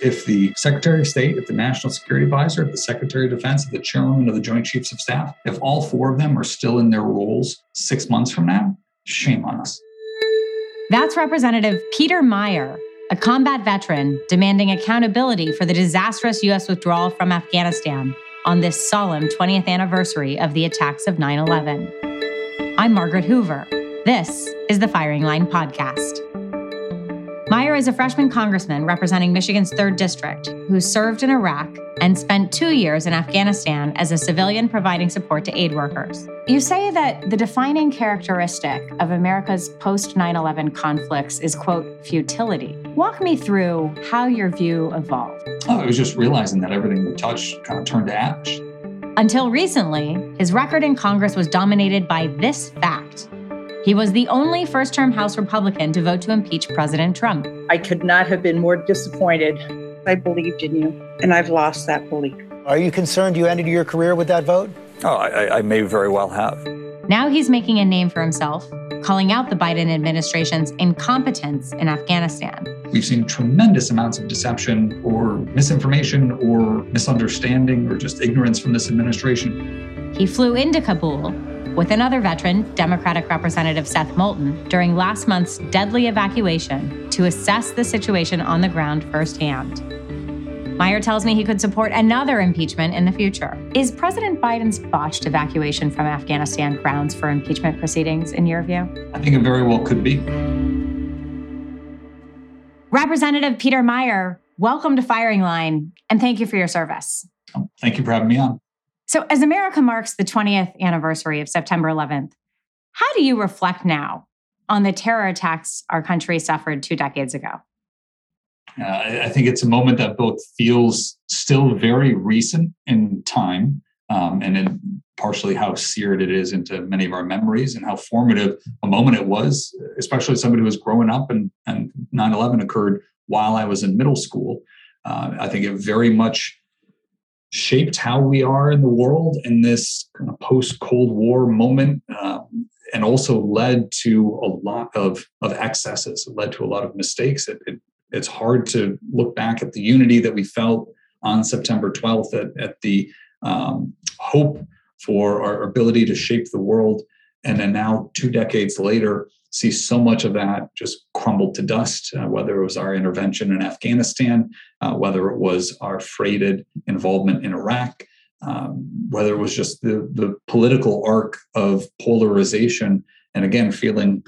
If the Secretary of State, if the National Security Advisor, if the Secretary of Defense, if the Chairman of the Joint Chiefs of Staff, if all four of them are still in their roles six months from now, shame on us. That's Representative Peter Meijer, a combat veteran demanding accountability for the disastrous U.S. withdrawal from Afghanistan on this solemn 20th anniversary of the attacks of 9 11. I'm Margaret Hoover. This is the Firing Line Podcast. Meijer is a freshman congressman representing Michigan's 3rd District who served in Iraq and spent two years in Afghanistan as a civilian providing support to aid workers. You say that the defining characteristic of America's post 9 11 conflicts is, quote, futility. Walk me through how your view evolved. Oh, I was just realizing that everything we touched kind of turned to ash. Until recently, his record in Congress was dominated by this fact he was the only first term House Republican to vote to impeach President Trump. I could not have been more disappointed. I believed in you, and I've lost that belief. Are you concerned you ended your career with that vote? Oh, I, I may very well have. Now he's making a name for himself, calling out the Biden administration's incompetence in Afghanistan. We've seen tremendous amounts of deception or misinformation or misunderstanding or just ignorance from this administration. He flew into Kabul with another veteran, Democratic Representative Seth Moulton, during last month's deadly evacuation to assess the situation on the ground firsthand. Meijer tells me he could support another impeachment in the future. Is President Biden's botched evacuation from Afghanistan grounds for impeachment proceedings, in your view? I think it very well could be. Representative Peter Meijer, welcome to Firing Line, and thank you for your service. Thank you for having me on. So, as America marks the 20th anniversary of September 11th, how do you reflect now on the terror attacks our country suffered two decades ago? Uh, I think it's a moment that both feels still very recent in time, um, and then partially how seared it is into many of our memories and how formative a moment it was, especially somebody who was growing up and, and 9-11 occurred while I was in middle school. Uh, I think it very much shaped how we are in the world in this kind of post Cold War moment, um, and also led to a lot of of excesses. It led to a lot of mistakes. It, it, it's hard to look back at the unity that we felt on September 12th, at, at the um, hope for our ability to shape the world, and then now two decades later see so much of that just crumbled to dust, uh, whether it was our intervention in Afghanistan, uh, whether it was our freighted involvement in Iraq, um, whether it was just the, the political arc of polarization. And again, feeling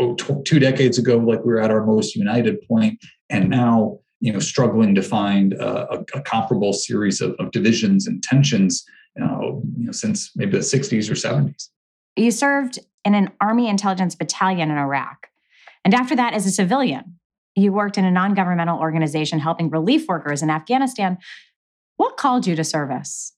oh, t- two decades ago like we were at our most united point, and now you know struggling to find a, a, a comparable series of, of, divisions and tensions you know, you know since maybe the 60s or 70s. You served in an Army intelligence battalion in Iraq. And after that, as a civilian, you worked in a non governmental organization helping relief workers in Afghanistan. What called you to service?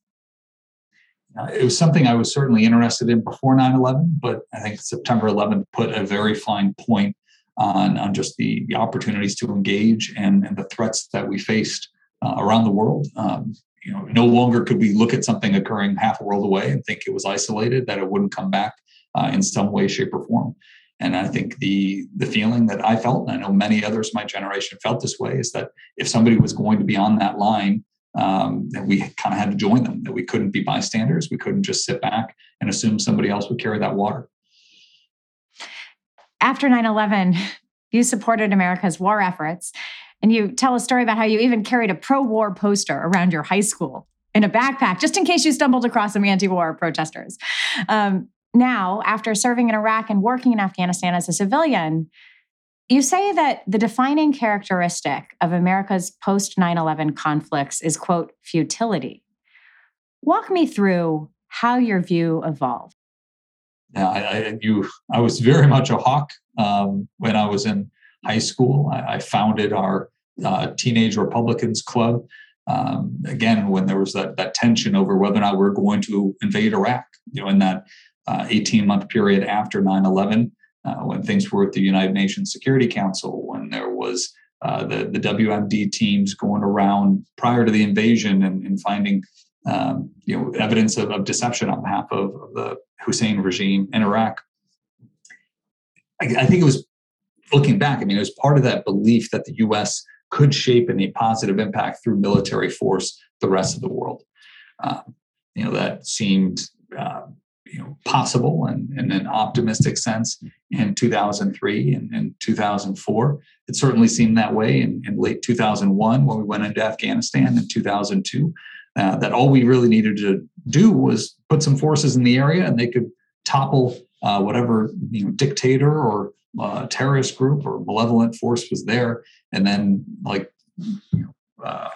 Uh, it was something I was certainly interested in before 9 11, but I think September 11th put a very fine point on, on just the, the opportunities to engage and, and the threats that we faced uh, around the world. Um, you know, no longer could we look at something occurring half a world away and think it was isolated, that it wouldn't come back uh, in some way, shape, or form. And I think the the feeling that I felt, and I know many others my generation felt this way, is that if somebody was going to be on that line, um, that we kind of had to join them. That we couldn't be bystanders. We couldn't just sit back and assume somebody else would carry that water. After 9/11, you supported America's war efforts, and you tell a story about how you even carried a pro-war poster around your high school in a backpack, just in case you stumbled across some anti-war protesters. Um, now, after serving in Iraq and working in Afghanistan as a civilian, you say that the defining characteristic of America's post 9 11 conflicts is, quote, futility. Walk me through how your view evolved. Yeah, I, I, you, I was very much a hawk um, when I was in high school. I, I founded our uh, Teenage Republicans Club. Um, again, when there was that, that tension over whether or not we are going to invade Iraq, you know, in that 18 uh, month period after 9 11, uh, when things were at the United Nations Security Council, when there was uh, the, the WMD teams going around prior to the invasion and, and finding um, you know, evidence of, of, deception on behalf of, of, the Hussein regime in Iraq. I, I think it was looking back, I mean, it was part of that belief that the US could shape any positive impact through military force the rest of the world. Um, you know, that seemed uh, you know possible and in an optimistic sense in 2003 and, and 2004 it certainly seemed that way in, in, late 2001 when we went into afghanistan in 2002 uh, that all we really needed to do was put some forces in the area and they could topple uh, whatever you know dictator or uh, terrorist group or malevolent force was there. And then like you know, uh,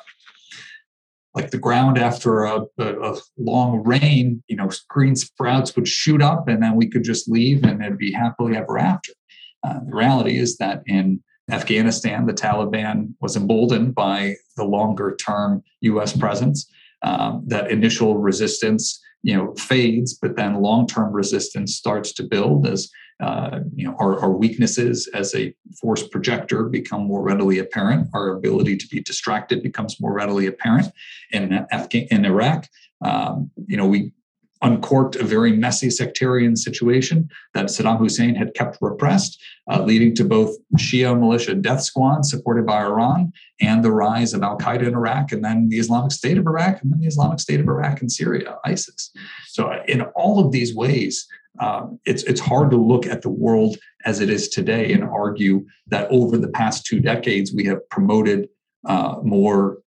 like the ground after a, a, a, long rain, you know, green sprouts would shoot up and then we could just leave and it'd be happily ever after. Uh, the reality is that in Afghanistan, the Taliban was emboldened by the longer term US presence. Um, that initial resistance, you know, fades, but then long term resistance starts to build as uh, you know, our, our, weaknesses as a force projector become more readily apparent. Our ability to be distracted becomes more readily apparent. In, Afga- in Iraq, um, you know, we uncorked a very messy sectarian situation that Saddam Hussein had kept repressed, uh, leading to both Shia militia death squads supported by Iran and the rise of Al Qaeda in Iraq, and then the Islamic State of Iraq, and then the Islamic State of Iraq and Syria, ISIS. So, in all of these ways, um, it's it's hard to look at the world as it is today and argue that over the past two decades we have promoted uh, more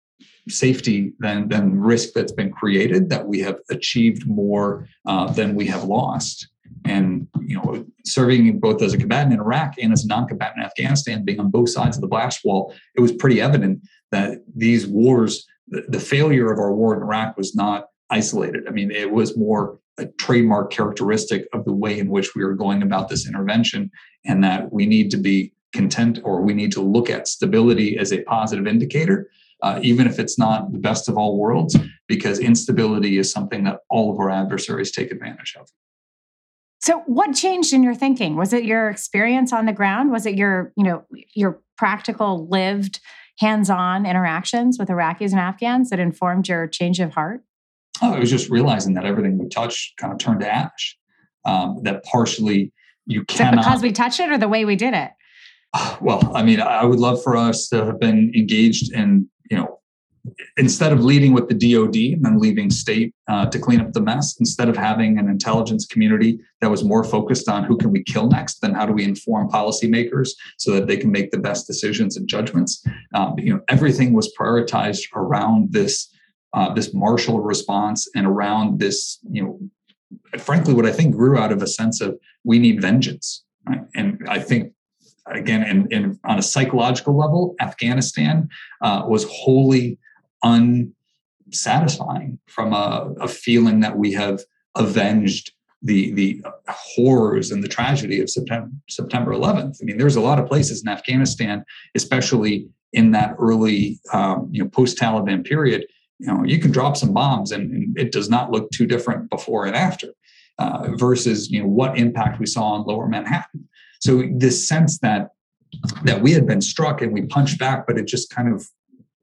safety than than risk that's been created that we have achieved more uh, than we have lost. And you know serving both as a combatant in iraq and as a non-combatant in afghanistan being on both sides of the blast wall it was pretty evident that these wars the, the failure of our war in iraq was not isolated i mean it was more a trademark characteristic of the way in which we were going about this intervention, and that we need to be content or we need to look at stability as a positive indicator, uh, even if it's not the best of all worlds, because instability is something that all of our adversaries take advantage of. So, what changed in your thinking? Was it your experience on the ground? Was it your, you know, your practical, lived, hands-on interactions with Iraqis and Afghans that informed your change of heart? Oh, it was just realizing that everything we touched kind of turned to ash. Um, that partially you cannot because we touched it or the way we did it. Well, I mean, I would love for us to have been engaged in, you know, instead of leading with the DoD and then leaving state uh, to clean up the mess, instead of having an intelligence community that was more focused on who can we kill next, then how do we inform policymakers so that they can make the best decisions and judgments. Um, you know, everything was prioritized around this uh, this martial response and around this, you know, frankly, what I think grew out of a sense of we need vengeance. Right? And I think, again, in, in, on a psychological level, Afghanistan uh, was wholly unsatisfying from a, a feeling that we have avenged the the horrors and the tragedy of September September 11th. I mean, there's a lot of places in Afghanistan, especially in that early um, you know post Taliban period, you know you can drop some bombs and, and it does not look too different before and after uh, versus you know what impact we saw on lower manhattan. So this sense that that we had been struck and we punched back but it just kind of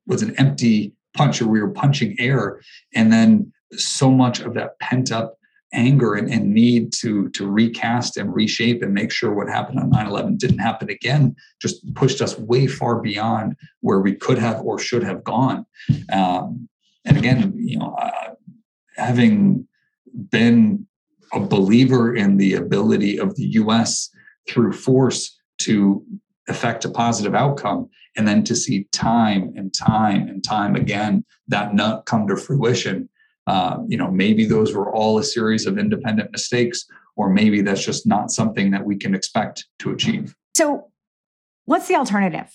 was an empty punch or we were punching air. And then so much of that pent up anger and, and, need to to recast and reshape and make sure what happened on 9-11 didn't happen again just pushed us way far beyond where we could have or should have gone. Um, and again, you know, uh, having been a believer in the ability of the U.S. through force to affect a positive outcome, and then to see time and time and time again that not come to fruition. Uh, you know, maybe those were all a series of independent mistakes, or maybe that's just not something that we can expect to achieve. So, what's the alternative?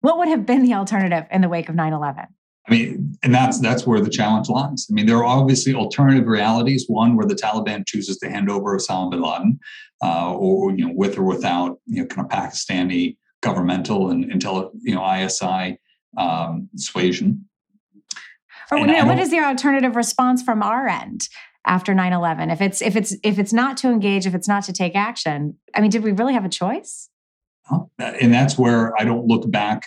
What would have been the alternative in the wake of 9 11? I mean, and that's that's where the challenge lies. I mean, there are obviously alternative realities. One where the Taliban chooses to hand over Osama bin Laden, uh, or you know, with or without you know, kind of Pakistani governmental and intel, you know ISI um, suasion. Or know, what is the alternative response from our end after 9-11? If it's if it's if it's not to engage, if it's not to take action, I mean, did we really have a choice? And that's where I don't look back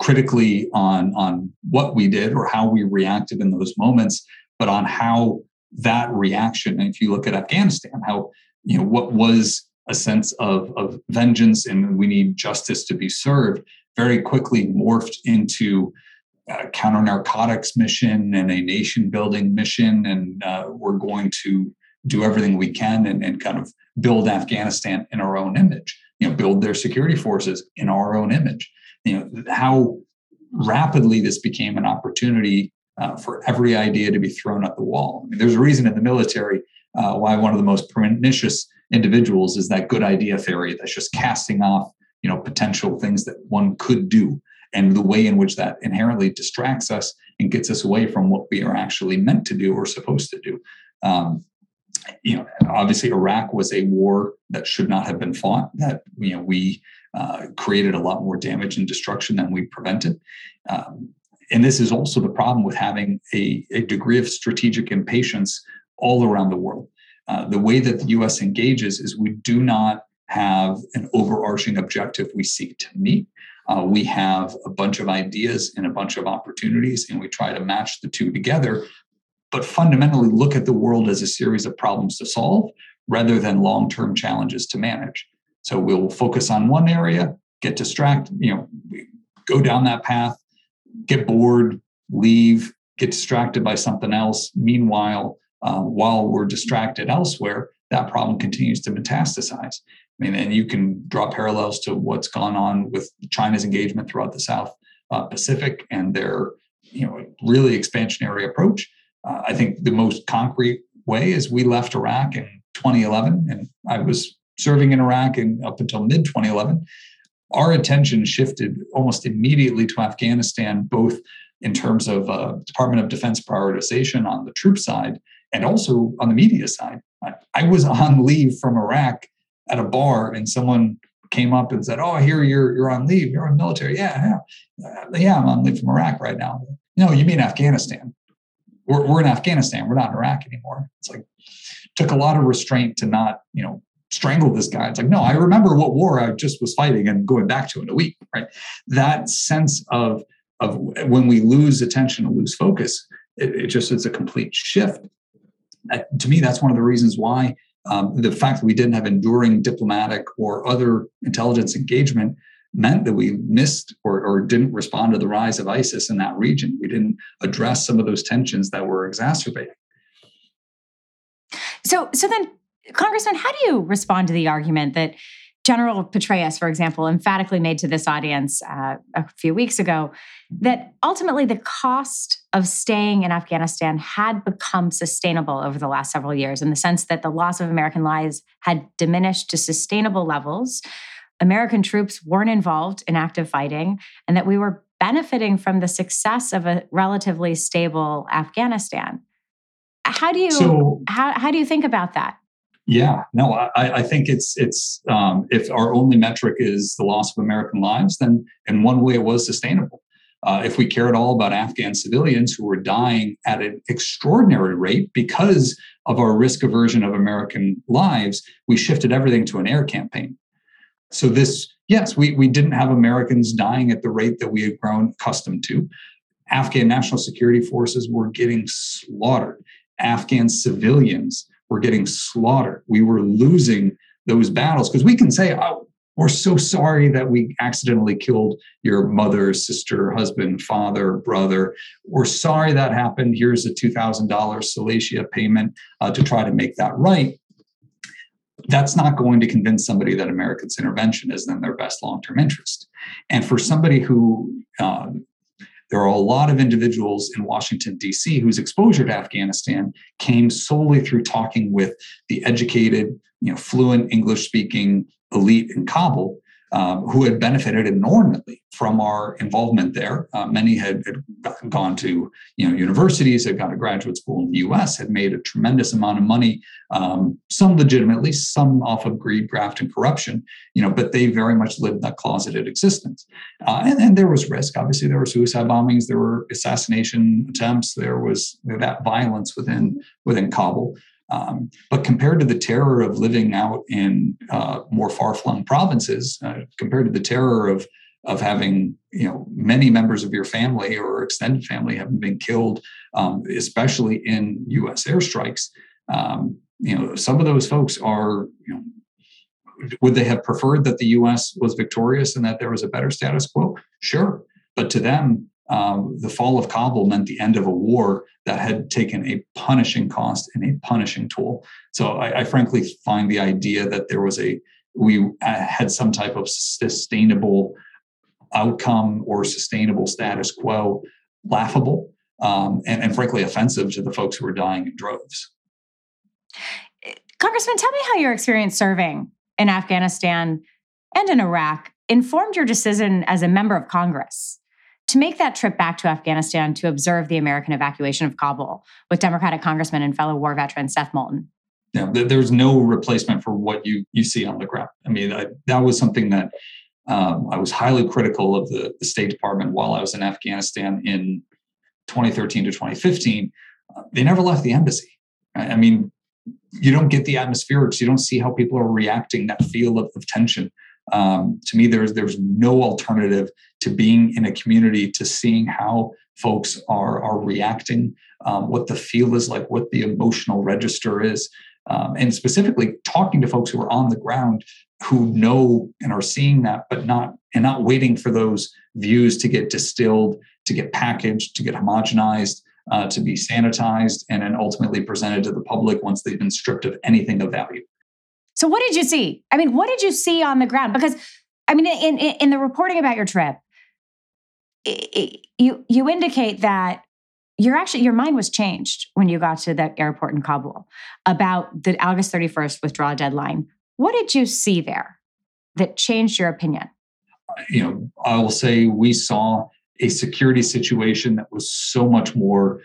critically on on what we did or how we reacted in those moments, but on how that reaction. And if you look at Afghanistan, how you know what was a sense of of vengeance and we need justice to be served very quickly morphed into a counter narcotics mission and a nation building mission. And uh, we're going to do everything we can and, and kind of build Afghanistan in our own image, you know, build their security forces in our own image. You know, how rapidly this became an opportunity uh, for every idea to be thrown at the wall. I mean, there's a reason in the military uh, why one of the most pernicious individuals is that good idea theory that's just casting off you know potential things that one could do and the way in which that inherently distracts us and gets us away from what we are actually meant to do or supposed to do um, you know obviously iraq was a war that should not have been fought that you know we uh, created a lot more damage and destruction than we prevented um, and this is also the problem with having a, a degree of strategic impatience all around the world uh, the way that the US engages is we do not have an overarching objective we seek to meet. Uh, we have a bunch of ideas and a bunch of opportunities, and we try to match the two together, but fundamentally look at the world as a series of problems to solve rather than long term challenges to manage. So we'll focus on one area, get distracted, you know, go down that path, get bored, leave, get distracted by something else. Meanwhile, uh, while we're distracted elsewhere, that problem continues to metastasize. I mean, and you can draw parallels to what's gone on with China's engagement throughout the South uh, Pacific and their, you know, really expansionary approach. Uh, I think the most concrete way is we left Iraq in 2011, and I was serving in Iraq and up until mid 2011. Our attention shifted almost immediately to Afghanistan, both in terms of uh, Department of Defense prioritization on the troop side and also on the media side. I, I was on leave from Iraq at a bar, and someone came up and said, "Oh, here you're you're on leave. You're in military. Yeah, yeah, uh, yeah. I'm on leave from Iraq right now. No, you mean Afghanistan? We're we're in Afghanistan. We're not in Iraq anymore. It's like took a lot of restraint to not you know strangle this guy. It's like no, I remember what war I just was fighting and going back to in a week. Right, that sense of of when we lose attention and lose focus, it, it just it's a complete shift to me, that's one of the reasons why um, the fact that we didn't have enduring diplomatic or other intelligence engagement meant that we missed or, or, didn't respond to the rise of ISIS in that region. We didn't address some of those tensions that were exacerbating. So, so then, Congressman, how do you respond to the argument that General Petraeus, for example, emphatically made to this audience uh, a few weeks ago that ultimately the cost of staying in Afghanistan had become sustainable over the last several years in the sense that the loss of American lives had diminished to sustainable levels. American troops weren't involved in active fighting, and that we were benefiting from the success of a relatively stable Afghanistan. How do you so, how, how do you think about that? Yeah, no, I, I think it's it's um, if our only metric is the loss of American lives, then in one way it was sustainable. Uh, if we care at all about Afghan civilians who were dying at an extraordinary rate because of our risk aversion of American lives, we shifted everything to an air campaign. So this, yes, we we didn't have Americans dying at the rate that we had grown accustomed to. Afghan national security forces were getting slaughtered. Afghan civilians were getting slaughtered. We were losing those battles because we can say, oh, we're so sorry that we accidentally killed your mother, sister, husband, father, brother. We're sorry that happened. Here's a $2,000 solatia payment uh, to try to make that right. That's not going to convince somebody that America's intervention is in their best long term interest. And for somebody who uh, there are a lot of individuals in Washington, D.C., whose exposure to Afghanistan came solely through talking with the educated, you know, fluent English speaking elite in Kabul um, who had benefited enormously from our involvement there. Uh, many had, had, gone to you know universities, had gone to graduate school in the U.S., had made a tremendous amount of money, um, some legitimately, some off of greed, graft, and corruption. You know, but they very much lived that closeted existence. Uh, and, and there was risk. Obviously, there were suicide bombings, there were assassination attempts, there was that violence within within Kabul. Um, but compared to the terror of living out in uh, more far-flung provinces, uh, compared to the terror of of having you know many members of your family or extended family having been killed, um, especially in U.S. airstrikes, um, you know some of those folks are you know would they have preferred that the U.S. was victorious and that there was a better status quo? Sure. But to them, um, the fall of Kabul meant the end of a war that had taken a punishing cost and a punishing toll. So I, I frankly find the idea that there was a we uh, had some type of sustainable outcome or sustainable status quo laughable um, and, and frankly offensive to the folks who were dying in droves. Congressman, tell me how your experience serving in Afghanistan and in Iraq informed your decision as a member of Congress to make that trip back to Afghanistan to observe the American evacuation of Kabul with Democratic Congressman and fellow war veteran Seth Moulton. Yeah, there's no replacement for what you you see on the ground. I mean, I, that was something that um, I was highly critical of the, the State Department while I was in Afghanistan in 2013 to 2015. Uh, they never left the embassy. I, I mean, you don't get the atmospherics. You don't see how people are reacting. That feel of, of tension. Um, to me, there's there's no alternative to being in a community to seeing how folks are are reacting, um, what the feel is like, what the emotional register is, um, and specifically talking to folks who are on the ground who know and are seeing that, but not and not waiting for those views to get distilled, to get packaged, to get homogenized, uh, to be sanitized, and then ultimately presented to the public once they've been stripped of anything of value. So, what did you see? I mean, what did you see on the ground? Because, I mean, in in, in the reporting about your trip, it, you you indicate that your actually your mind was changed when you got to the airport in Kabul about the August 31st withdrawal deadline. What did you see there that changed your opinion? You know, I will say we saw a security situation that was so much more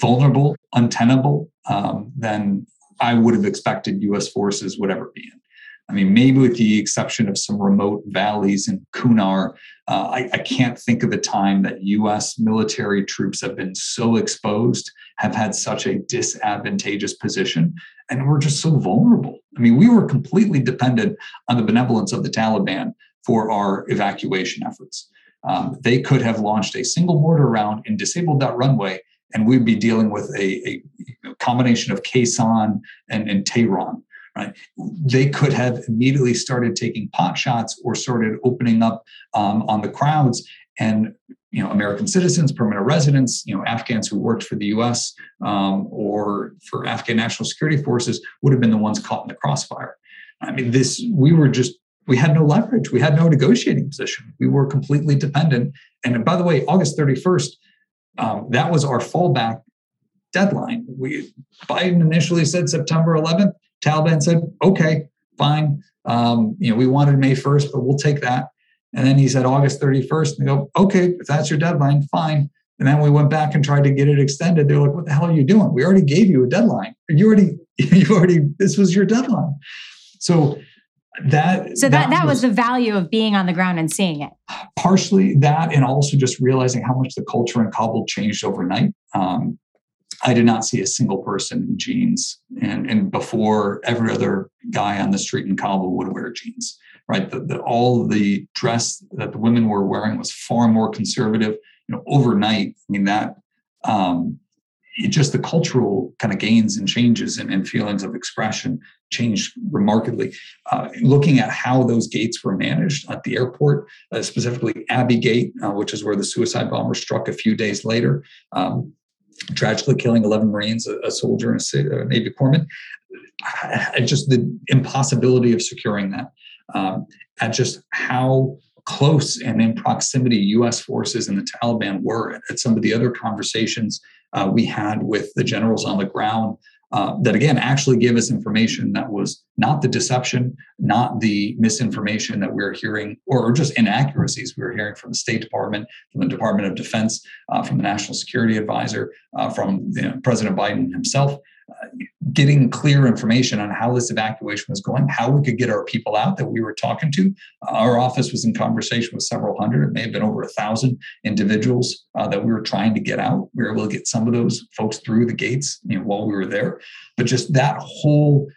vulnerable, untenable um, than I would have expected U.S. forces would ever be in. I mean, maybe with the exception of some remote valleys in Kunar, uh, I, I, can't think of a time that US military troops have been so exposed, have had such a disadvantageous position, and we're just so vulnerable. I mean, we were completely dependent on the benevolence of the Taliban for our evacuation efforts. Um, they could have launched a single mortar round and disabled that runway, and we'd be dealing with a, a combination of Khe Sanh, and Tehran. Right? They could have immediately started taking pot shots or started opening up um, on the crowds, and you know, American citizens, permanent residents, you know, Afghans who worked for the U.S. Um, or for Afghan national security forces would have been the ones caught in the crossfire. I mean, this we were just we had no leverage. We had no negotiating position. We were completely dependent. And by the way, August 31st, um, that was our fallback deadline. We Biden initially said September 11th. Taliban said, "Okay, fine. Um, you know, we wanted May 1st, but we'll take that." And then he said August 31st, and they go, "Okay, if that's your deadline, fine." And then we went back and tried to get it extended. They're like, "What the hell are you doing? We already gave you a deadline. You already, you already, this was your deadline." So that so that that, that was, was, the value of being on the ground and seeing it. Partially that and also just realizing how much the culture in kabul changed overnight. Um, i did not see a single person in jeans. And and before every other guy on the street in kabul would wear jeans right? The, the, all the dress that the women were wearing was far more conservative. You know overnight i mean that um, it just the cultural kind of gains and changes and, and feelings of expression changed remarkably. Uh, looking at how those gates were managed at the airport, uh, specifically Abbey Gate, uh, which is where the suicide bomber struck a few days later, um, tragically killing 11 Marines, a, a soldier, and a, a Navy corpsman. just the impossibility of securing that, um, at just how close and in proximity U.S. forces and the Taliban were at some of the other conversations uh, we had with the generals on the ground uh, that again actually gave us information that was not the deception, not the misinformation that we are hearing, or just inaccuracies we were hearing from the State Department, from the Department of Defense, uh, from the National Security Advisor, uh, from you know, President Biden himself getting clear information on how this evacuation was going, how we could get our people out that we were talking to. Uh, our office was in conversation with several hundred, it may have been over a thousand individuals uh, that we were trying to get out. We were able to get some of those folks through the gates you know, while we were there. But just that whole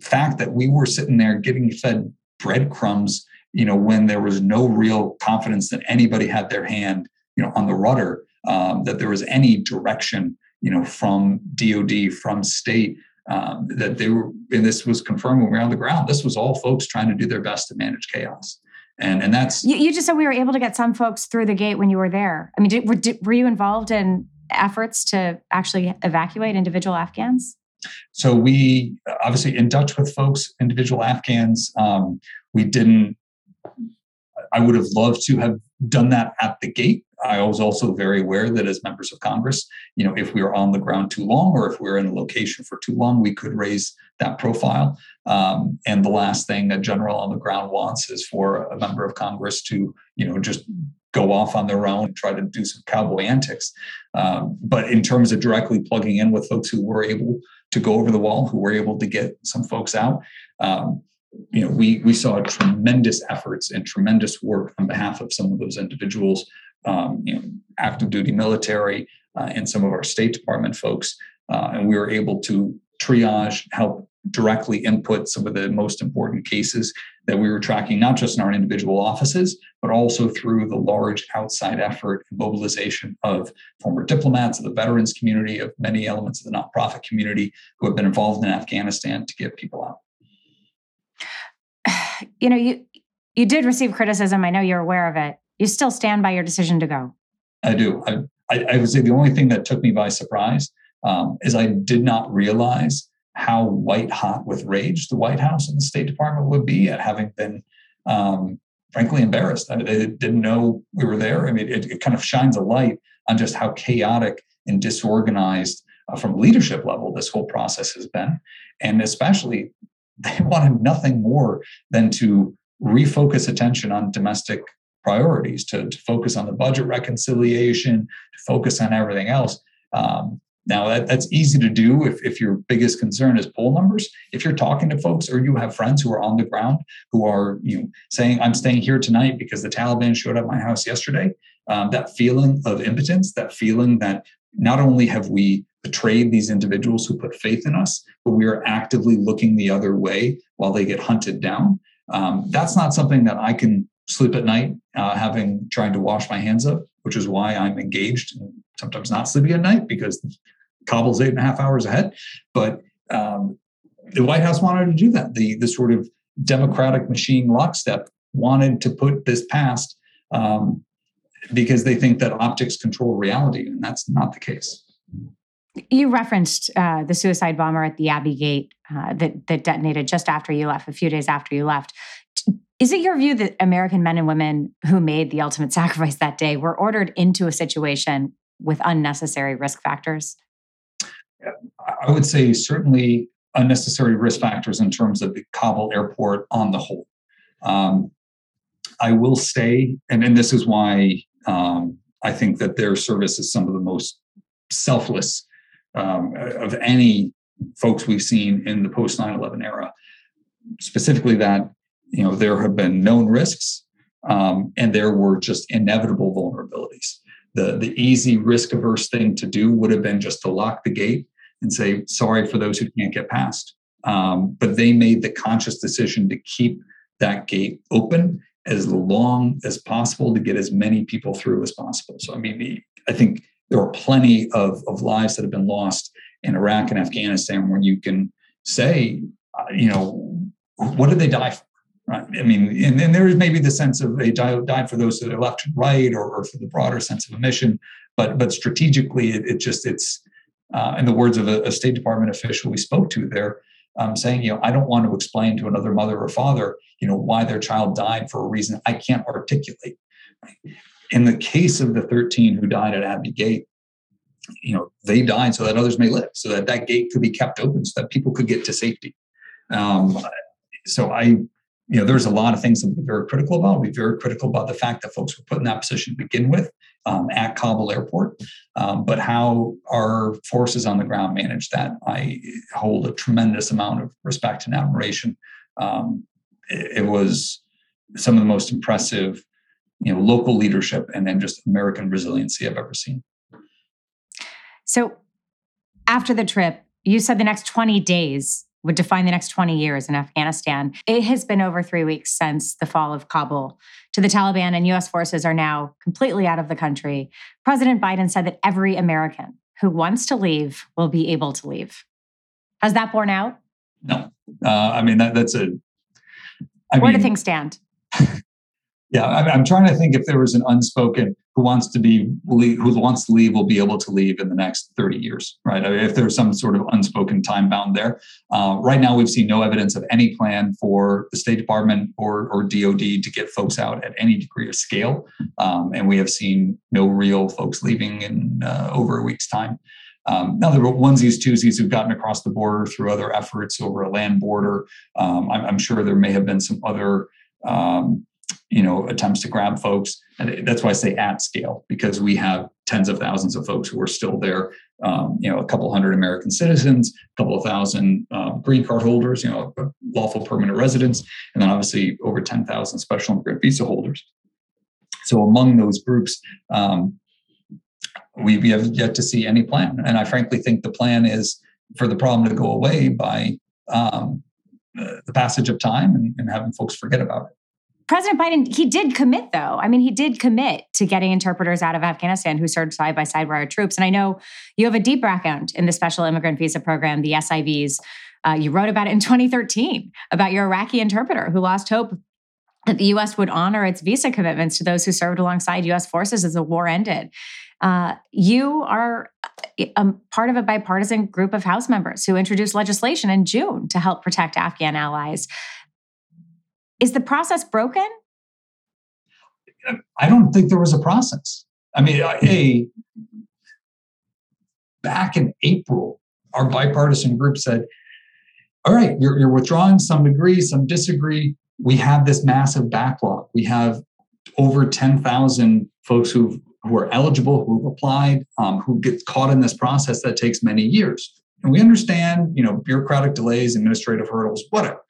fact that we were sitting there getting fed breadcrumbs, you know, when there was no real confidence that anybody had their hand, you know, on the rudder, um, that there was any direction you know, from DOD, from state, um, that they were, and this was confirmed when we were on the ground. This was all folks trying to do their best to manage chaos. And and that's you, you just said we were able to get some folks through the gate when you were there. I mean, did, were, did, were you involved in efforts to actually evacuate individual Afghans? So we obviously in touch with folks, individual Afghans. Um, we didn't. I would have loved to have done that at the gate. I was also very aware that as members of Congress, you know, if we were on the ground too long or if we were in a location for too long, we could raise that profile. Um, and the last thing a general on the ground wants is for a member of Congress to, you know, just go off on their own and try to do some cowboy antics. Um, but in terms of directly plugging in with folks who were able to go over the wall, who were able to get some folks out, um, you know, we we saw tremendous efforts and tremendous work on behalf of some of those individuals, um, you know, active duty military uh, and some of our State Department folks, uh, and we were able to triage, help directly input some of the most important cases that we were tracking, not just in our individual offices, but also through the large outside effort and mobilization of former diplomats, of the veterans community, of many elements of the nonprofit community who have been involved in Afghanistan to get people out. You know, you you did receive criticism. I know you're aware of it. You still stand by your decision to go. I do. I, I, I would say the only thing that took me by surprise um, is I did not realize how white hot with rage the White House and the State Department would be at having been, um, frankly, embarrassed. I mean, they didn't know we were there. I mean, it, it, kind of shines a light on just how chaotic and disorganized uh, from leadership level this whole process has been. And especially, they wanted nothing more than to refocus attention on domestic priorities, to, to focus on the budget reconciliation, to focus on everything else. Um, now, that, that's easy to do if, if your biggest concern is poll numbers. If you're talking to folks or you have friends who are on the ground who are you know, saying, I'm staying here tonight because the Taliban showed up my house yesterday, um, that feeling of impotence, that feeling that not only have we betrayed these individuals who put faith in us, but we are actively looking the other way while they get hunted down. Um, that's not something that I can sleep at night uh, having trying to wash my hands of, which is why I'm engaged and sometimes not sleeping at night because Kabul's eight and a half hours ahead. But um, the White House wanted to do that. The the sort of democratic machine lockstep wanted to put this past um, because they think that optics control reality, and that's not the case. You referenced uh, the suicide bomber at the Abbey Gate uh, that that detonated just after you left, a few days after you left. Is it your view that American men and women who made the ultimate sacrifice that day were ordered into a situation with unnecessary risk factors? I would say certainly unnecessary risk factors in terms of the Kabul airport on the whole. Um, I will say, and, and this is why um, I think that their service is some of the most selfless um, of any folks we've seen in the post 9 11 era. Specifically, that you know there have been known risks um, and there were just inevitable vulnerabilities. The, the easy risk averse thing to do would have been just to lock the gate and say, sorry for those who can't get past. Um, but they made the conscious decision to keep that gate open as long as possible to get as many people through as possible. So, I mean, I think there are plenty of, of lives that have been lost in Iraq and Afghanistan where you can say, uh, you know, what did they die for? Right. I mean, and, and there is maybe the sense of a died for those that are left and right, or, or, for the broader sense of a mission. But but strategically, it, it just it's uh, in the words of a, a, State Department official we spoke to there, um, saying, you know, I don't want to explain to another mother or father, you know, why their child died for a reason I can't articulate. In the case of the 13 who died at Abbey Gate, you know, they died so that others may live, so that that gate could be kept open, so that people could get to safety. Um, so I you know, there's a lot of things that we're very critical about. We're very critical about the fact that folks were put in that position to begin with um, at Kabul airport, um, but how our forces on the ground manage that, I hold a tremendous amount of respect and admiration. Um, it, it, was some of the most impressive, you know, local leadership and then just American resiliency I've ever seen. So, after the trip, you said the next 20 days would define the next 20 years in Afghanistan. It has been over three weeks since the fall of Kabul to the Taliban, and US forces are now completely out of the country. President Biden said that every American who wants to leave will be able to leave. Has that borne out? No. Uh, I mean, that, that's a. I Where mean, do things stand? Yeah, I'm trying to think if there was an unspoken who wants to be who wants to leave will be able to leave in the next 30 years, right? If there's some sort of unspoken time bound there. Uh, right now, we've seen no evidence of any plan for the State Department or, or DoD to get folks out at any degree of scale, um, and we have seen no real folks leaving in uh, over a week's time. Um, now there were onesies, twosies who've gotten across the border through other efforts over a land border. Um, I'm, I'm, sure there may have been some other um, you know attempts to grab folks. And that's why i say at scale because we have tens of thousands of folks who are still there um, you know a couple hundred american citizens a couple of thousand um, green card holders you know lawful permanent residents and then obviously over 10000 special immigrant visa holders. So among those groups um, we, we have yet to see any plan. And i frankly think the plan is for the problem to go away by um, the passage of time and, and having folks forget about it President Biden, he did commit, though. I mean, he did commit to getting interpreters out of Afghanistan who served side by side with our troops. And I know you have a deep background in the Special Immigrant Visa Program, the SIVs. Uh, you wrote about it in 2013 about your Iraqi interpreter who lost hope that the U.S. would honor its visa commitments to those who served alongside U.S. forces as the war ended. Uh, you are part of a bipartisan group of House members who introduced legislation in June to help protect Afghan allies. Is the process broken? I don't think there was a process. I mean, a back in April, our bipartisan group said, "All right, you're, you're withdrawing. Some agree, some disagree. We have this massive backlog. We have over ten thousand folks who who are eligible, who've applied, um, who get caught in this process that takes many years. And we understand, you know, bureaucratic delays, administrative hurdles, whatever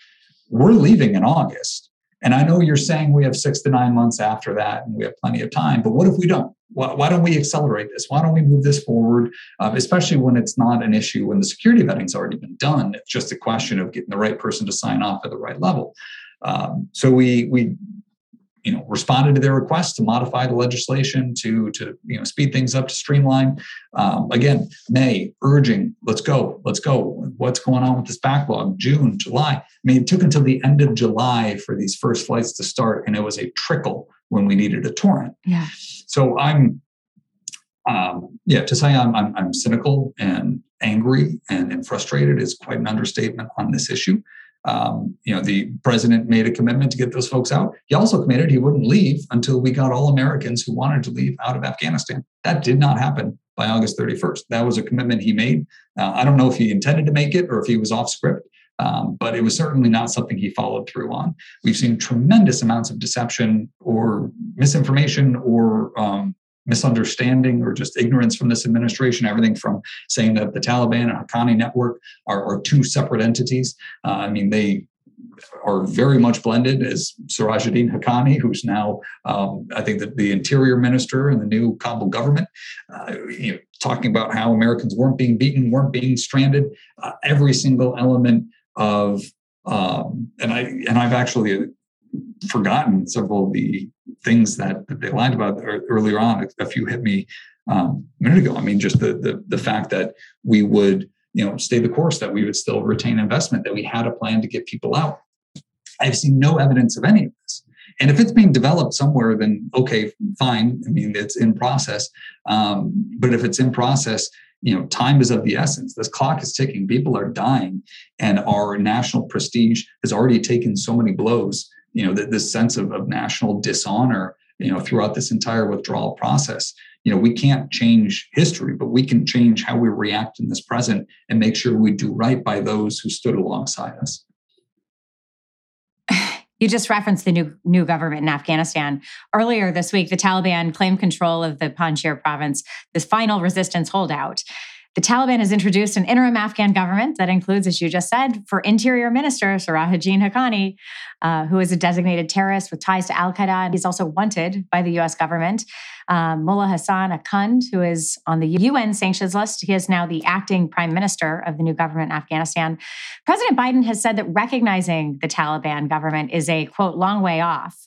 we're leaving in August. And I know you're saying we have six to nine months after that and we have plenty of time, but what if we don't? Why, why don't we accelerate this? Why don't we move this forward, uh, especially when it's not an issue when the security vetting's already been done? It's just a question of getting the right person to sign off at the right level. Um, so we we you know responded to their request to modify the legislation to to you know speed things up to streamline. Um, again may urging let's go let's go. What's going on with this backlog? June july. I mean it took until the end of july for these first flights to start and it was a trickle when we needed a torrent. Yeah. So i'm um, yeah to say I'm, I'm, I'm cynical and angry and, and frustrated is quite an understatement on this issue um, you know, the president made a commitment to get those folks out. He also committed he wouldn't leave until we got all Americans who wanted to leave out of Afghanistan. That did not happen by August 31st. That was a commitment he made. Uh, I don't know if he intended to make it or if he was off script, um, but it was certainly not something he followed through on. We've seen tremendous amounts of deception or misinformation or um, misunderstanding or just ignorance from this administration. Everything from saying that the Taliban and Haqqani network are, are two separate entities. Uh, I mean, they are very much blended as Sirajuddin Haqqani, who's now, um, I think, the, the interior minister in the new Kabul government, uh, you know, talking about how Americans weren't being beaten, weren't being stranded. Uh, every single element of, um, and I and I've actually forgotten several of the things that, that they lied about earlier on. A few hit me um, a minute ago. I mean, just the, the the fact that we would you know stay the course, that we would still retain investment, that we had a plan to get people out. I've seen no evidence of any of this. And if it's being developed somewhere, then okay, fine. I mean, it's in process. Um, but if it's in process, you know, time is of the essence. This clock is ticking. People are dying, and our national prestige has already taken so many blows you know, this sense of, of national dishonor, you know, throughout this entire withdrawal process. You know, we can't change history, but we can change how we react in this present and make sure we do right by those who stood alongside us. You just referenced the new new government in Afghanistan. Earlier this week, the Taliban claimed control of the Panjshir province, this final resistance holdout. The Taliban has introduced an interim Afghan government that includes, as you just said, for Interior Minister Sirajuddin Haqqani, uh, who is a designated terrorist with ties to Al Qaeda. And he's also wanted by the US government. Um, Mullah Hassan Akhund, who is on the UN sanctions list, he is now the acting prime minister of the new government in Afghanistan. President Biden has said that recognizing the Taliban government is a quote, long way off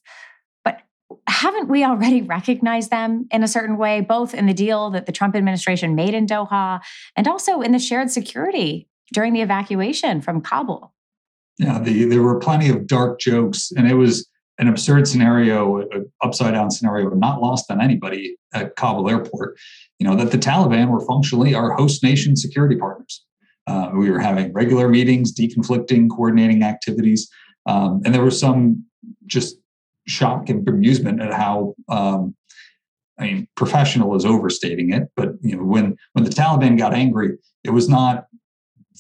haven't we already recognized them in a certain way, both in the deal that the Trump administration made in Doha and also in the shared security during the evacuation from Kabul? Yeah, the, there were plenty of dark jokes, and it was an absurd scenario, an upside down scenario, not lost on anybody at Kabul airport. You know that the Taliban were functionally our host nation security partners. Uh, we were having regular meetings, deconflicting, coordinating activities, um, and there were some just shock and bemusement at how um, I mean, professional is overstating it, but you know, when when the Taliban got angry, it was not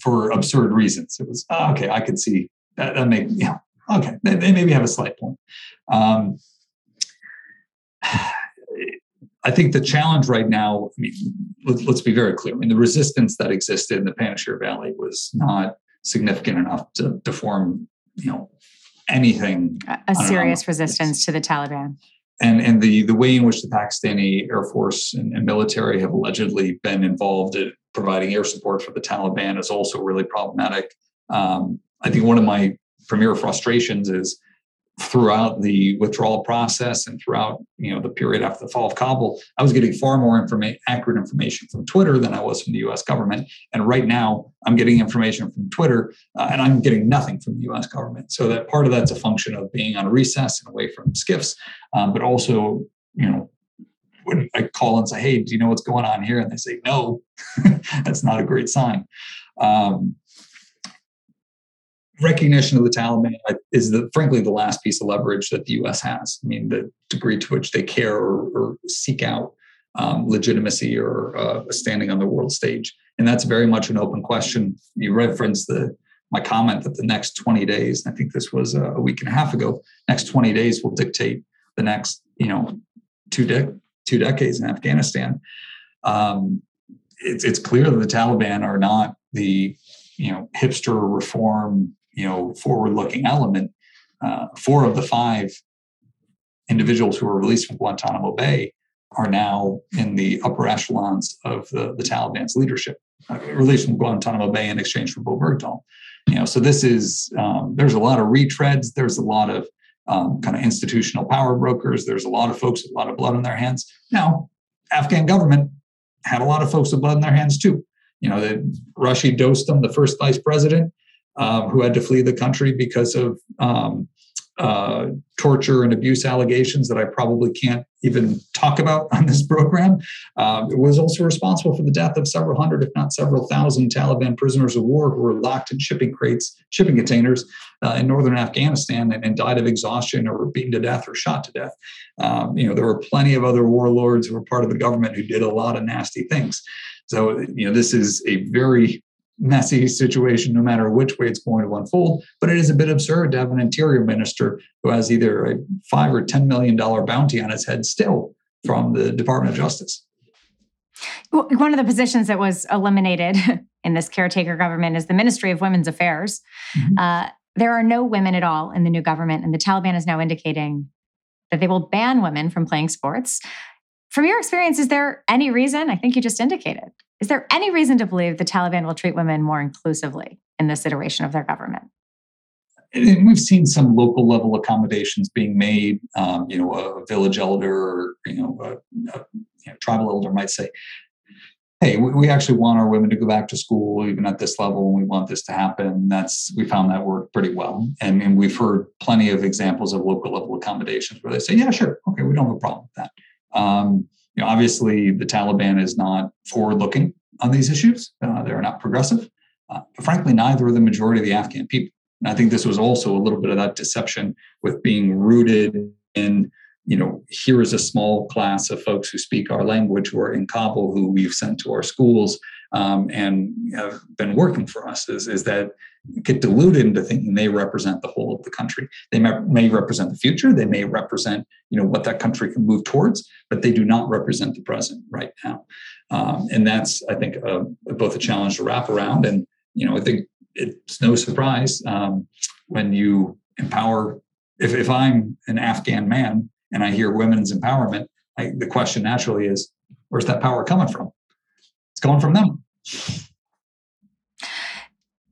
for absurd reasons. It was oh, okay. I could see that. That make know, okay. They, they maybe have a slight point. Um, I think the challenge right now. I mean, let, us be very clear. I mean, the resistance that existed in the Panjshir Valley was not significant enough to, to form, you know, anything. A, a serious resistance to the Taliban and and the the way in which the Pakistani Air Force and, and, military have allegedly been involved in providing air support for the Taliban is also really problematic. Um, I think one of my premier frustrations is throughout the withdrawal process and throughout you know the period after the fall of Kabul, I was getting far more information, accurate information from Twitter than I was from the U.S. government. And right now, I'm getting information from Twitter, uh, and I'm getting nothing from the U.S. government. So that part of that's a function of being on recess and away from SCIFs, um, but also you know when I call and say, "Hey, do you know what's going on here?" and they say, "No," that's not a great sign. Um, recognition of the Taliban is the, frankly the last piece of leverage that the U.S. has. I mean, the degree to which they care or, or seek out um, legitimacy or uh, standing on the world stage, and that's very much an open question. You referenced the my comment that the next 20 days, I think this was a week and a half ago, next 20 days will dictate the next, you know, two de- two decades in Afghanistan. Um, it's, it's clear that the Taliban are not the you know hipster reform you know forward-looking element. Uh, four of the five individuals who were released from Guantanamo Bay are now in the upper echelons of the, the Taliban's leadership, uh, released from Guantanamo Bay in exchange for Bowe Bergdahl. You know, so this is um, there's a lot of retreads. There's a lot of um, kind of institutional power brokers. There's a lot of folks with a lot of blood on their hands. Now, Afghan government had a lot of folks with blood in their hands too. You know, the Rashid Dostum, the first vice president, um, who had to flee the country because of um, uh, torture and abuse allegations that I probably can't even talk about on this program. Uh, was also responsible for the death of several hundred, if not several thousand, Taliban prisoners of war who were locked in shipping crates, shipping containers uh, in northern Afghanistan and, and, died of exhaustion or were beaten to death or shot to death. Um, you know, there were plenty of other warlords who were part of the government who did a lot of nasty things. So, you know, this is a very messy situation no matter which way it's going to unfold. But it is a bit absurd to have an interior minister who has either a five or ten million dollar bounty on his head still from the Department of Justice. One of the positions that was eliminated in this caretaker government is the Ministry of Women's Affairs. Mm-hmm. Uh, there are no women at all in the new government, and the Taliban is now indicating that they will ban women from playing sports. From your experience, is there any reason? I think you just indicated is there any reason to believe the Taliban will treat women more inclusively in this iteration of their government? And we've seen some local level accommodations being made. Um, you know, a village elder or you know, a, a you know, tribal elder might say, "Hey, we, we, actually want our women to go back to school, even at this level, and we want this to happen." That's we found that worked pretty well, and, and we've heard plenty of examples of local level accommodations where they say, "Yeah, sure, okay, we don't have a problem with that." Um, you know, obviously, the Taliban is not forward-looking on these issues. Uh, they're not progressive. Uh, but frankly, neither are the majority of the Afghan people. And I think this was also a little bit of that deception with being rooted in, you know, here is a small class of folks who speak our language who are in Kabul, who we've sent to our schools um, and have been working for us. Is, is that get deluded into thinking they represent the whole of the country. They may, may, represent the future. They may represent, you know, what that country can move towards, but they do not represent the present right now. Um, and that's, I think, uh, both a challenge to wrap around. And you know, I think it's no surprise um, when you empower. If, if I'm an Afghan man and I hear women's empowerment, I, the question naturally is, where's that power coming from? It's coming from them.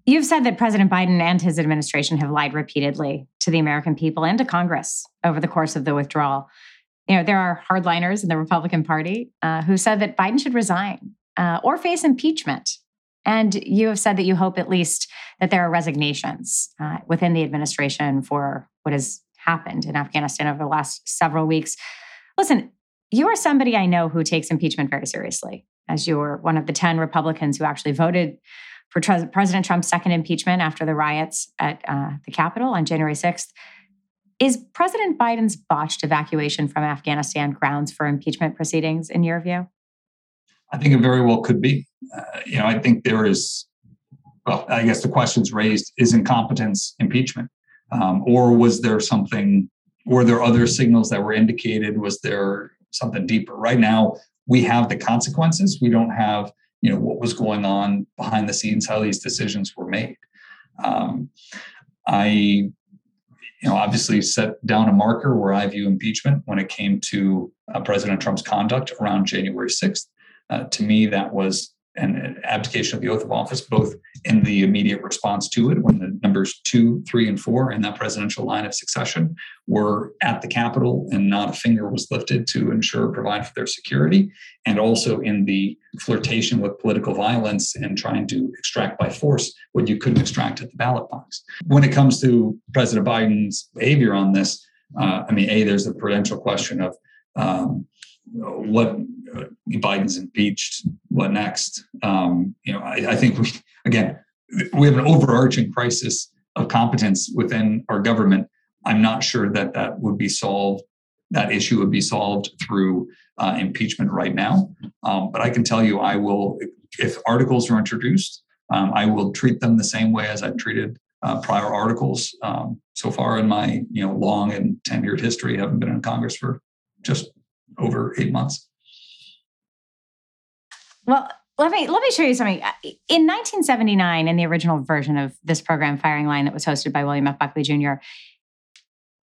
You've said that President Biden and his administration have lied repeatedly to the American people and to Congress over the course of the withdrawal. You know, there are hardliners in the Republican Party uh, who said that Biden should resign uh, or face impeachment. And you have said that you hope at least that there are resignations uh, within the administration for what has happened in Afghanistan over the last several weeks. Listen, you are somebody I know who takes impeachment very seriously, as you were one of the 10 Republicans who actually voted for President Trump's second impeachment after the riots at uh, the Capitol on January 6th. Is President Biden's botched evacuation from Afghanistan grounds for impeachment proceedings, in your view? I think it very well could be. Uh, you know, I think there is, well, I guess the questions raised is incompetence impeachment? Um, or was there something, were there other signals that were indicated? Was there something deeper? Right now, we have the consequences. We don't have, you know, what was going on behind the scenes, how these decisions were made. Um, I, you know, obviously set down a marker where I view impeachment when it came to uh, President Trump's conduct around January 6th. Uh, to me, that was an abdication of the oath of office, both in the immediate response to it, when the numbers two, three, and four in that presidential line of succession were at the Capitol and not a finger was lifted to ensure provide for their security, and also in the flirtation with political violence and trying to extract by force what you couldn't extract at the ballot box. When it comes to President Biden's behavior on this, uh, I mean, a there's the prudential question of um, what Biden's impeached. What next? Um, you know, I, I, think we again we have an overarching crisis of competence within our government. I'm not sure that that would be solved. That issue would be solved through uh, impeachment right now. Um, but I can tell you, I will if articles are introduced, um, I will treat them the same way as I've treated uh, prior articles. Um, so far in my you know long and tenured history, I haven't been in Congress for just over eight months. Well, let me let me show you something. In 1979, in the original version of this program, Firing Line, that was hosted by William F. Buckley Jr.,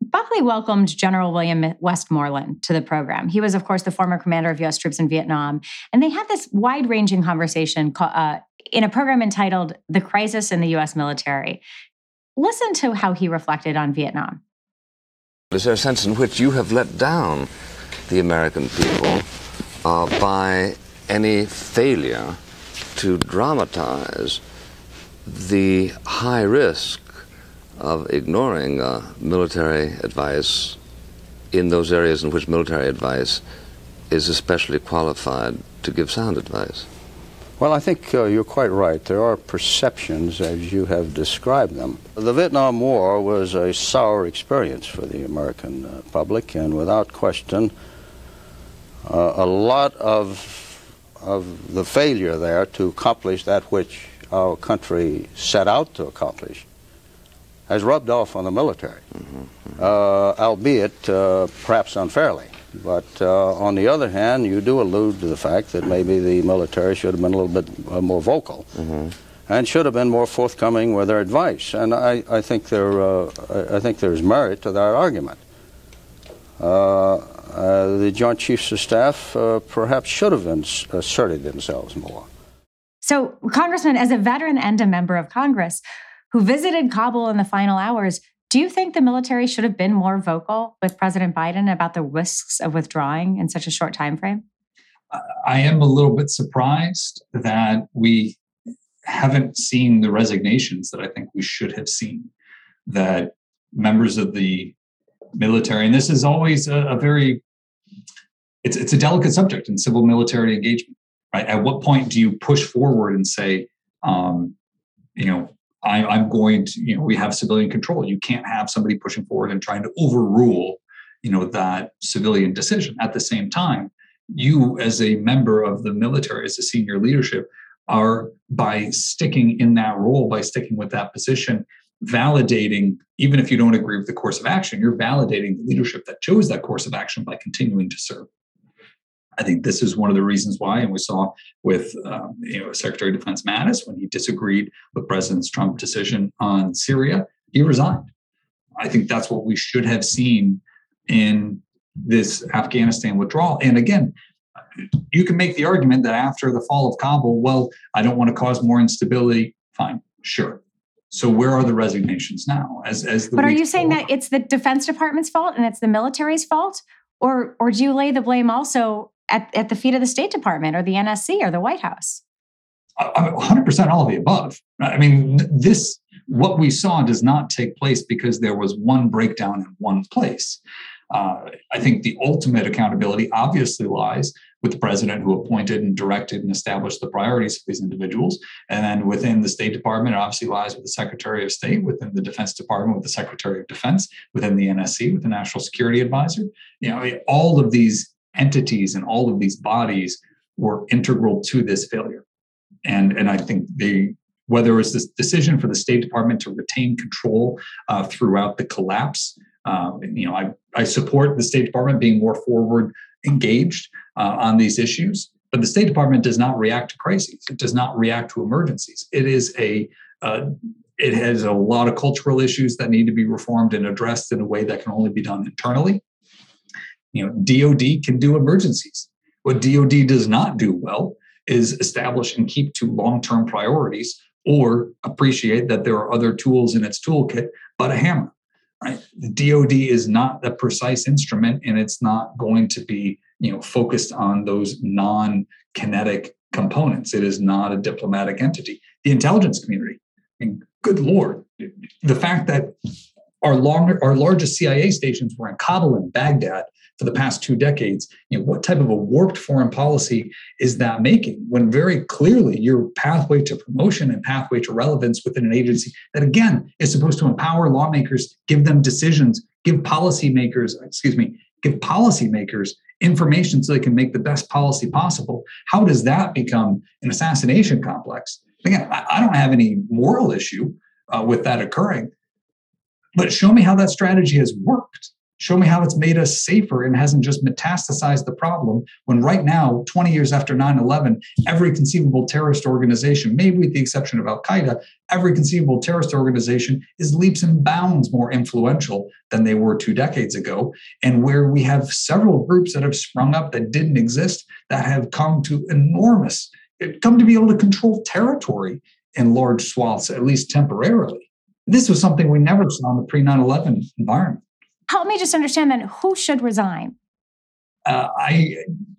Buckley welcomed General William Westmoreland to the program. He was, of course, the former commander of U.S. troops in Vietnam, and they had this wide-ranging conversation uh, in a program entitled "The Crisis in the U.S. Military." Listen to how he reflected on Vietnam. Is there a sense in which you have let down the American people uh, by any failure to dramatize the high risk of ignoring uh, military advice in those areas in which military advice is especially qualified to give sound advice. Well, I think uh, you're quite right. There are perceptions as you have described them. The Vietnam War was a sour experience for the American uh, public, and without question, uh, a lot of of the failure there to accomplish that which our country set out to accomplish has rubbed off on the military, mm-hmm, mm-hmm. Uh, albeit uh, perhaps unfairly. But uh, on the other hand, you do allude to the fact that maybe the military should have been a little bit uh, more vocal. Mm-hmm. And should have been more forthcoming with their advice, and I, I think there, uh, I think there's merit to that argument. Uh, the Joint Chiefs of Staff uh, perhaps should have asserted themselves more. So, Congressman, as a veteran and a member of Congress who visited Kabul in the final hours, do you think the military should have been more vocal with President Biden about the risks of withdrawing in such a short time frame? I am a little bit surprised that we haven't seen the resignations that I think we should have seen. That members of the military. And this is always a, a very it's it's a delicate subject in civil military engagement, right? At what point do you push forward and say, um, you know, I, I'm going to, you know, we have civilian control. You can't have somebody pushing forward and trying to overrule, you know, that civilian decision. At the same time, you as a member of the military, as a senior leadership, are by sticking in that role, by sticking with that position, validating, even if you don't agree with the course of action, you're validating the leadership that chose that course of action by continuing to serve. I think this is one of the reasons why, and we saw with um, you know Secretary of Defense Mattis when he disagreed with President Trump's decision on Syria, he resigned. I think that's what we should have seen in this Afghanistan withdrawal. And again, you can make the argument that after the fall of Kabul, well, I don't want to cause more instability. Fine, sure. So where are the resignations now? As as the but are you saying that it's the Defense Department's fault and it's the military's fault, or or do you lay the blame also at, at the feet of the State Department or the NSC or the White House? 100% all of the above. I mean, this what we saw does not take place because there was one breakdown in one place. Uh, I think the ultimate accountability obviously lies with the president who appointed and directed and established the priorities of these individuals. And then within the State Department, it obviously lies with the Secretary of State, within the Defense Department, with the Secretary of Defense, within the NSC, with the National Security Advisor. You know, all of these entities and all of these bodies were integral to this failure. And, and I think they whether it was this decision for the State Department to retain control uh, throughout the collapse. Um, you know, I, I support the State Department being more forward engaged uh, on these issues. But the State Department does not react to crises. It does not react to emergencies. It is a uh, it has a lot of cultural issues that need to be reformed and addressed in a way that can only be done internally. You know, DoD can do emergencies. What DoD does not do well is establish and keep to long-term priorities or appreciate that there are other tools in its toolkit but a hammer. The DoD is not a precise instrument, and it's not going to be you know focused on those non-kinetic components. It is not a diplomatic entity. The intelligence community, mean, good lord, the fact that our longer, our largest CIA stations were in Kabul and Baghdad for the past two decades. You know, what type of a warped foreign policy is that making when very clearly your pathway to promotion and pathway to relevance within an agency that again is supposed to empower lawmakers, give them decisions, give policymakers, excuse me, give policymakers information so they can make the best policy possible. How does that become an assassination complex? Again, I, don't have any moral issue uh, with that occurring, but show me how that strategy has worked. Show me how it's made us safer and hasn't just metastasized the problem when right now, 20 years after 9 11, every conceivable terrorist organization, maybe with the exception of Al Qaeda, every conceivable terrorist organization is leaps and bounds more influential than they were two decades ago. And where we have several groups that have sprung up that didn't exist that have come to enormous, come to be able to control territory in large swaths, at least temporarily. This was something we never saw in the pre 9 11 environment help me just understand then who should resign? Uh, I,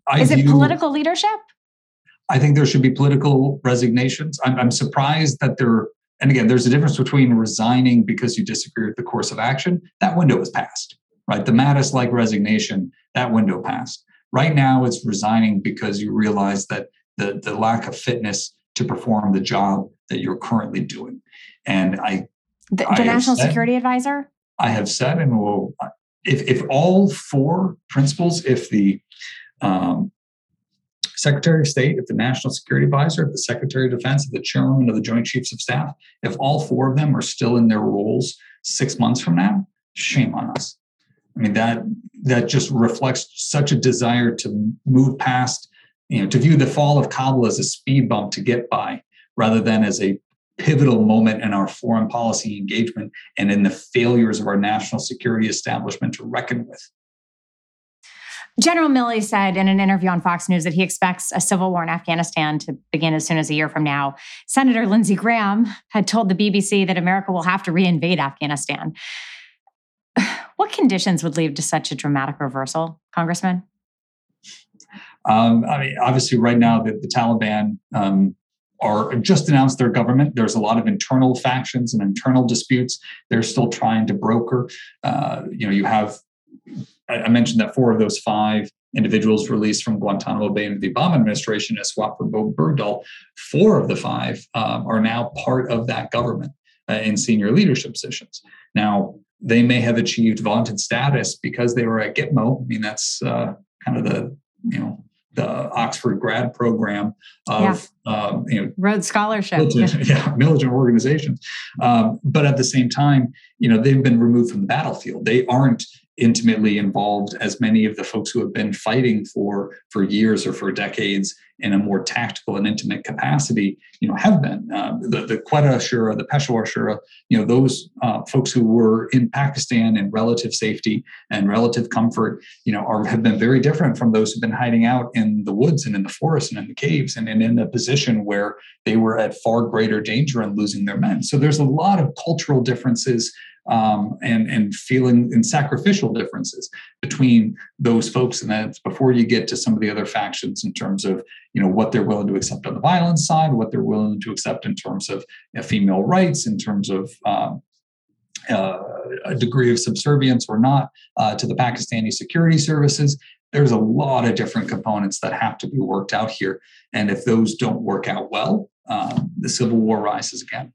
I is view, it political leadership? I think there should be political resignations. I'm, I'm surprised that there. And again, there's a difference between resigning because you disagree with the course of action. That window is passed, right? The Mattis like resignation, that window passed. Right now, it's resigning because you realize that the, the lack of fitness to perform the job that you're currently doing. And I, the, the I National said, Security Advisor? I have said and will, if, if all four principles, if the um, Secretary of State, if the National Security Advisor, if the Secretary of Defense, if the Chairman of the Joint Chiefs of Staff, if all four of them are still in their roles six months from now, shame on us. I mean that that just reflects such a desire to move past, you know, to view the fall of Kabul as a speed bump to get by, rather than as a pivotal moment in our foreign policy engagement and in the failures of our national security establishment to reckon with. General Milley said in an interview on Fox News that he expects a civil war in Afghanistan to begin as soon as a year from now. Senator Lindsey Graham had told the BBC that America will have to reinvade Afghanistan. What conditions would lead to such a dramatic reversal, Congressman? Um, I mean, obviously, right now the, the Taliban um, are just announced their government. There's a lot of internal factions and internal disputes. They're still trying to broker. Uh, you know, you have. I mentioned that four of those five individuals released from Guantanamo Bay into the Obama administration as swap for Bowe Bergdahl. Four of the five um, are now part of that government uh, in senior leadership positions. Now, they may have achieved vaunted status because they were at Gitmo. I mean, that's uh, kind of the you know the Oxford grad program of yeah. um, you know Rhodes Scholarship, militant, yeah, militant organizations. Um, but at the same time, you know, they've been removed from the battlefield. They aren't intimately involved as many of the folks who have been fighting for for years or for decades in a more tactical and intimate capacity, you know, have been uh, the the Quetta Shura, the Peshawar Shura, you know, those uh, folks who were in Pakistan in relative safety and relative comfort, you know, are have been very different from those who've been hiding out in the woods and in the forest and in the caves and, and in a position where they were at far greater danger and losing their men. So there's a lot of cultural differences um, and and feeling and sacrificial differences between those folks, and that's before you get to some of the other factions in terms of you know what they're willing to accept on the violence side, what they're willing to accept in terms of you know, female rights, in terms of um, uh, a degree of subservience or not uh, to the Pakistani security services. There's a lot of different components that have to be worked out here, and if those don't work out well, um, the civil war rises again.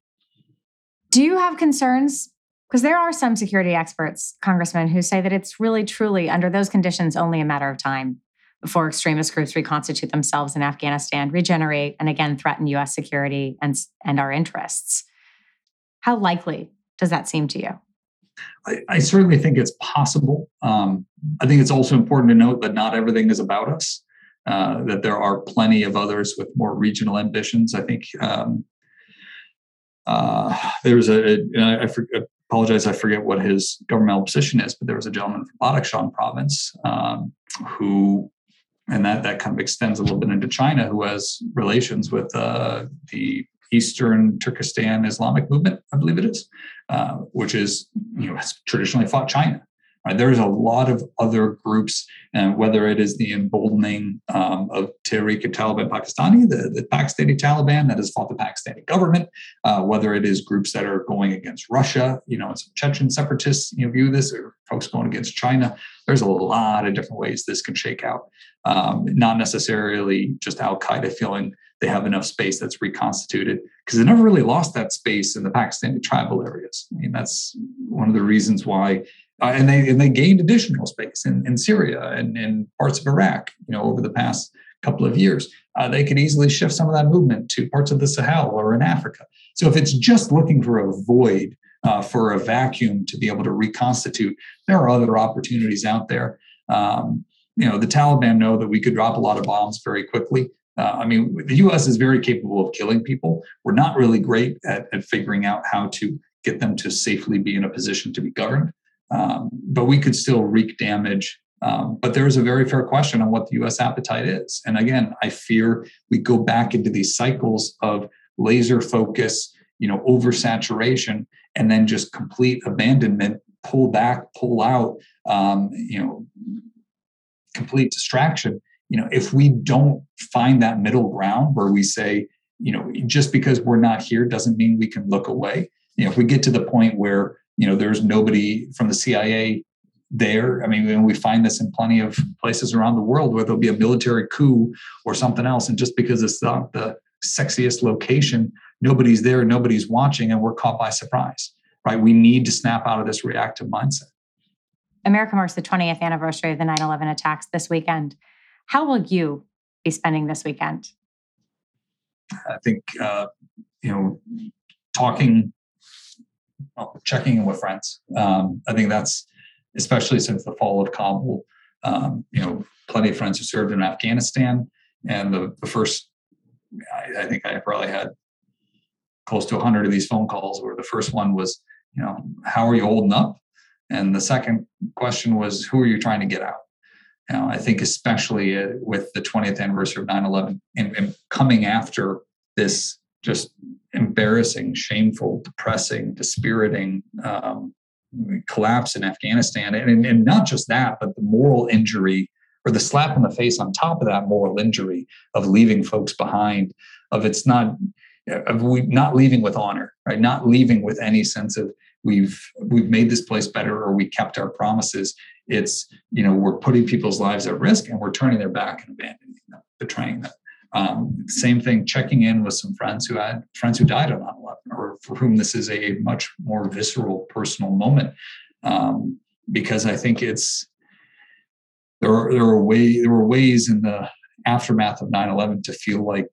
Do you have concerns? Because there are some security experts, Congressman, who say that it's really, truly, under those conditions, only a matter of time before extremist groups reconstitute themselves in Afghanistan, regenerate, and again threaten US security and, and our interests. How likely does that seem to you? I, I certainly think it's possible. Um, I think it's also important to note that not everything is about us. Uh, that there are plenty of others with more regional ambitions. I think um, uh, there was a, I, I apologize, I forget what his governmental position is, but there was a gentleman from Badakhshan province um, who, and that, that kind of extends a little bit into China, who has relations with uh, the Eastern Turkestan Islamic movement, I believe it is, uh, which is, you know, has traditionally fought China. Right? There's a lot of other groups, and whether it is the emboldening um, of Tehrik-e-Taliban Pakistani, the, the Pakistani Taliban that has fought the Pakistani government, uh, whether it is groups that are going against Russia, you know, some Chechen separatists you know, view this, or folks going against China. There's a lot of different ways this can shake out. Um, not necessarily just Al Qaeda feeling they have enough space that's reconstituted because they never really lost that space in the Pakistani tribal areas. I mean, that's one of the reasons why. Uh, and they and they gained additional space in, in Syria and in parts of Iraq, you know, over the past couple of years. Uh, they could easily shift some of that movement to parts of the Sahel or in Africa. So if it's just looking for a void, uh, for a vacuum to be able to reconstitute, there are other opportunities out there. Um, you know, the Taliban know that we could drop a lot of bombs very quickly. Uh, I mean, the US is very capable of killing people. We're not really great at, at figuring out how to get them to safely be in a position to be governed. Um, but we could still wreak damage. Um, but there is a very fair question on what the US appetite is. And again, I fear we go back into these cycles of laser focus, you know, oversaturation, and then just complete abandonment, pull back, pull out, um, you know, complete distraction you know if we don't find that middle ground where we say you know just because we're not here doesn't mean we can look away you know if we get to the point where you know there's nobody from the cia there. I mean we find this in plenty of places around the world where there'll be a military coup or something else. And just because it's not the sexiest location nobody's there nobody's watching and we're caught by surprise right? We need to snap out of this reactive mindset. America marks the 20th anniversary of the 9-11 attacks this weekend. How will you be spending this weekend? I think, uh, you know, talking, checking in with friends. Um, I think that's, especially since the fall of Kabul, um, you know, plenty of friends who served in Afghanistan. And the, the first, I, I think I probably had close to 100 of these phone calls where the first one was, you know, how are you holding up? And the second question was, who are you trying to get out? Know, I think especially uh, with the 20th anniversary of 9/11 and, and coming after this just embarrassing, shameful, depressing, dispiriting um, collapse in Afghanistan, and, and not just that, but the moral injury or the slap in the face on top of that moral injury of leaving folks behind. Of it's not of we not leaving with honor, right? Not leaving with any sense of we've we've made this place better or we kept our promises it's you know we're putting people's lives at risk and we're turning their back and abandoning them betraying them um, same thing checking in with some friends who had friends who died on 9-11 or for whom this is a much more visceral personal moment um, because i think it's there are there are way there were ways in the aftermath of 9-11 to feel like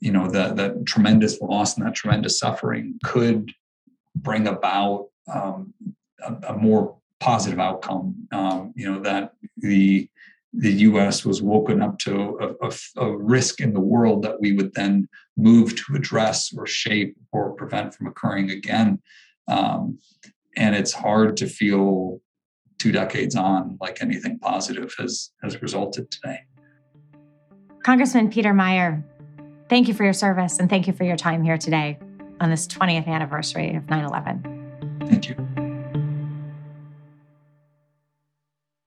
you know that that tremendous loss and that tremendous suffering could bring about um, a, a, more positive outcome. Um, you know that the the U.S. was woken up to a, a, a, risk in the world that we would then move to address or shape or prevent from occurring again. Um, and it's hard to feel two decades on like anything positive has has resulted today. Congressman Peter Meijer, thank you for your service and thank you for your time here today on this 20th anniversary of 9 11. Thank you.